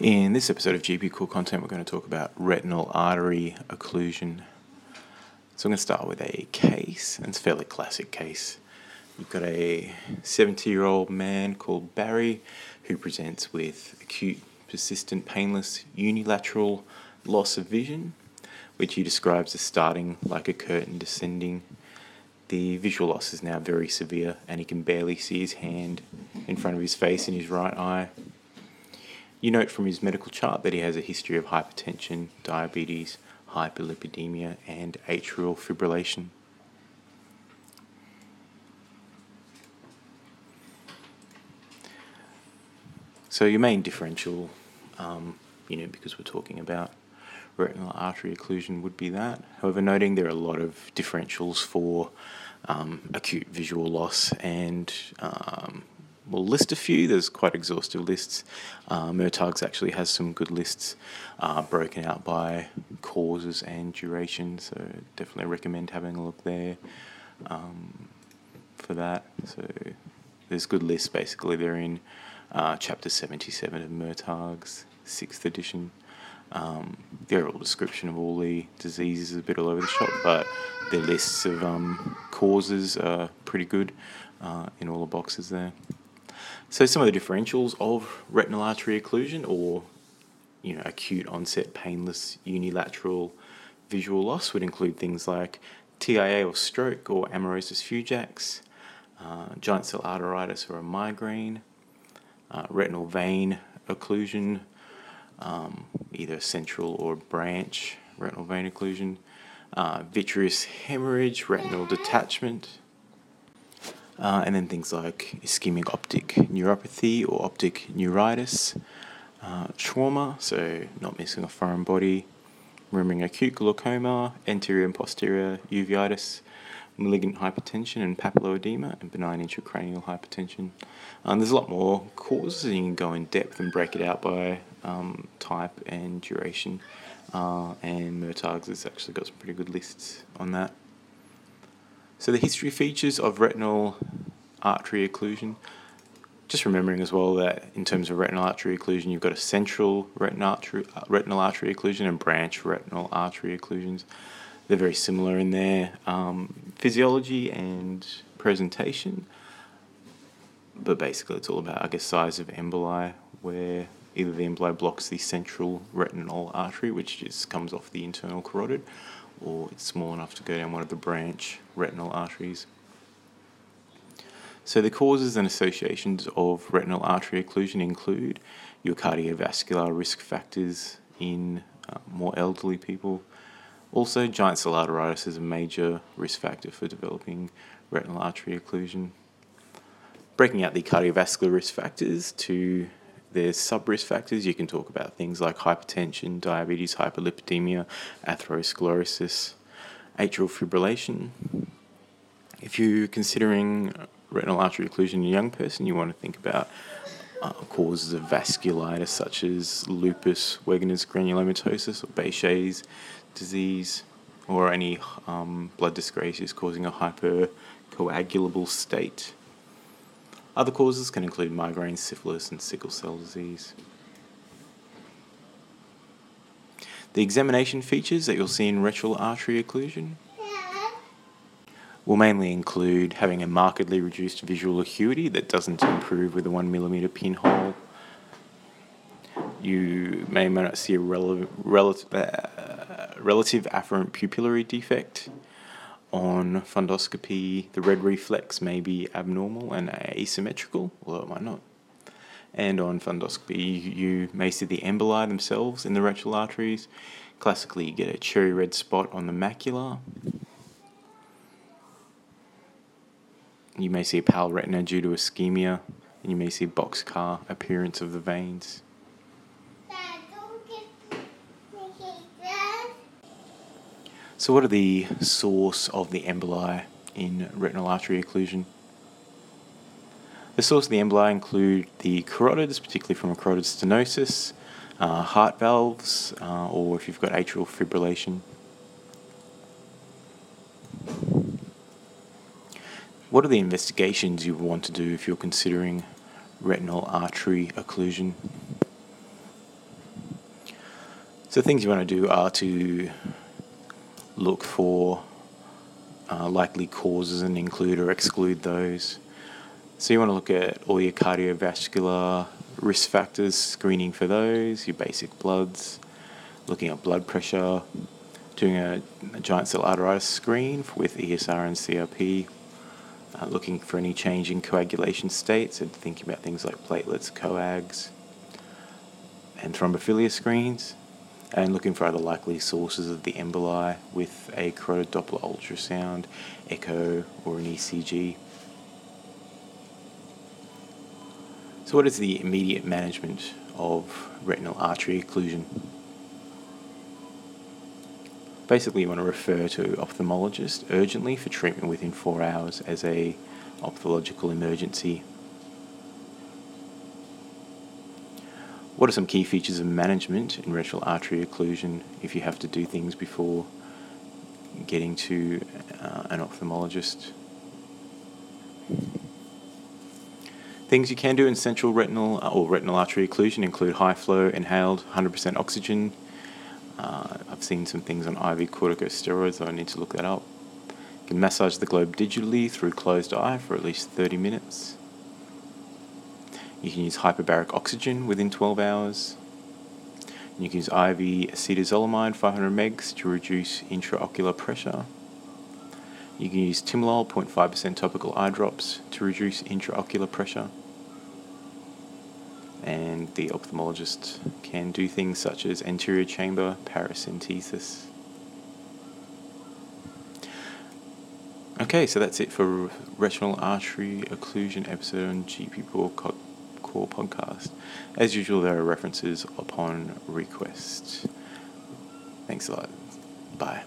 In this episode of GP Core Content, we're going to talk about retinal artery occlusion. So I'm going to start with a case, and it's a fairly classic case. You've got a 70 year old man called Barry who presents with acute, persistent, painless unilateral loss of vision, which he describes as starting like a curtain descending. The visual loss is now very severe, and he can barely see his hand in front of his face in his right eye. You note from his medical chart that he has a history of hypertension, diabetes, hyperlipidemia, and atrial fibrillation. So your main differential, um, you know, because we're talking about retinal artery occlusion, would be that. However, noting there are a lot of differentials for um, acute visual loss and um, we'll list a few. There's quite exhaustive lists. Uh, actually has some good lists uh, broken out by causes and duration, so definitely recommend having a look there um, for that. So there's good lists basically. They're in uh, chapter 77 of Murtagh's sixth edition. Um, the overall description of all the diseases is a bit all over the shop, but the lists of um, causes are pretty good uh, in all the boxes there. So some of the differentials of retinal artery occlusion or you know acute onset painless unilateral visual loss would include things like TIA or stroke or amaurosis fugax, uh, giant cell arteritis or a migraine, uh, retinal vein occlusion, um, either central or branch retinal vein occlusion, uh, vitreous hemorrhage, retinal detachment, uh, and then things like ischemic optic neuropathy or optic neuritis, uh, trauma, so not missing a foreign body, remembering acute glaucoma, anterior and posterior uveitis, malignant hypertension and papilloedema, and benign intracranial hypertension. Um, there's a lot more causes, and you can go in depth and break it out by um, type and duration. Uh, and Murtagh's has actually got some pretty good lists on that. So the history features of retinal artery occlusion. Just remembering as well that in terms of retinal artery occlusion, you've got a central retinal artery, uh, retinal artery occlusion and branch retinal artery occlusions. They're very similar in their um, physiology and presentation, but basically it's all about, I guess, size of emboli, where either the emboli blocks the central retinal artery, which just comes off the internal carotid, or it's small enough to go down one of the branch retinal arteries. So, the causes and associations of retinal artery occlusion include your cardiovascular risk factors in uh, more elderly people. Also, giant cell arteritis is a major risk factor for developing retinal artery occlusion. Breaking out the cardiovascular risk factors to there's sub risk factors. You can talk about things like hypertension, diabetes, hyperlipidemia, atherosclerosis, atrial fibrillation. If you're considering retinal artery occlusion in a young person, you want to think about uh, causes of vasculitis such as lupus, Wegener's granulomatosis, or Behçet's disease, or any um, blood dyscrasias causing a hypercoagulable state. Other causes can include migraine, syphilis, and sickle cell disease. The examination features that you'll see in retinal artery occlusion will mainly include having a markedly reduced visual acuity that doesn't improve with a 1mm pinhole. You may or may not see a rel- rel- uh, relative afferent pupillary defect on fundoscopy, the red reflex may be abnormal and asymmetrical, although it might not. And on fundoscopy, you may see the emboli themselves in the retinal arteries. Classically, you get a cherry red spot on the macula. You may see a pale retina due to ischemia, and you may see boxcar appearance of the veins. So, what are the source of the emboli in retinal artery occlusion? The source of the emboli include the carotids, particularly from a carotid stenosis, uh, heart valves, uh, or if you've got atrial fibrillation. What are the investigations you want to do if you're considering retinal artery occlusion? So things you want to do are to look for uh, likely causes and include or exclude those. So you want to look at all your cardiovascular risk factors, screening for those, your basic bloods, looking at blood pressure, doing a, a giant cell arteritis screen with ESR and CRP, uh, looking for any change in coagulation states and thinking about things like platelets, coags, and thrombophilia screens, and looking for other likely sources of the emboli with a carotid Doppler ultrasound, echo, or an ECG. So, what is the immediate management of retinal artery occlusion? Basically, you want to refer to ophthalmologist urgently for treatment within four hours as a ophthalmological emergency. What are some key features of management in retinal artery occlusion if you have to do things before getting to uh, an ophthalmologist? Things you can do in central retinal uh, or retinal artery occlusion include high flow, inhaled, 100% oxygen, uh, I've seen some things on IV corticosteroids, so I need to look that up. You can massage the globe digitally through closed eye for at least 30 minutes. You can use hyperbaric oxygen within 12 hours. You can use IV acetazolamide 500 megs to reduce intraocular pressure. You can use timolol 0.5% topical eye drops to reduce intraocular pressure and the ophthalmologist can do things such as anterior chamber paracentesis. Okay, so that's it for retinal artery occlusion episode on GP Core podcast. As usual, there are references upon request. Thanks a lot. Bye.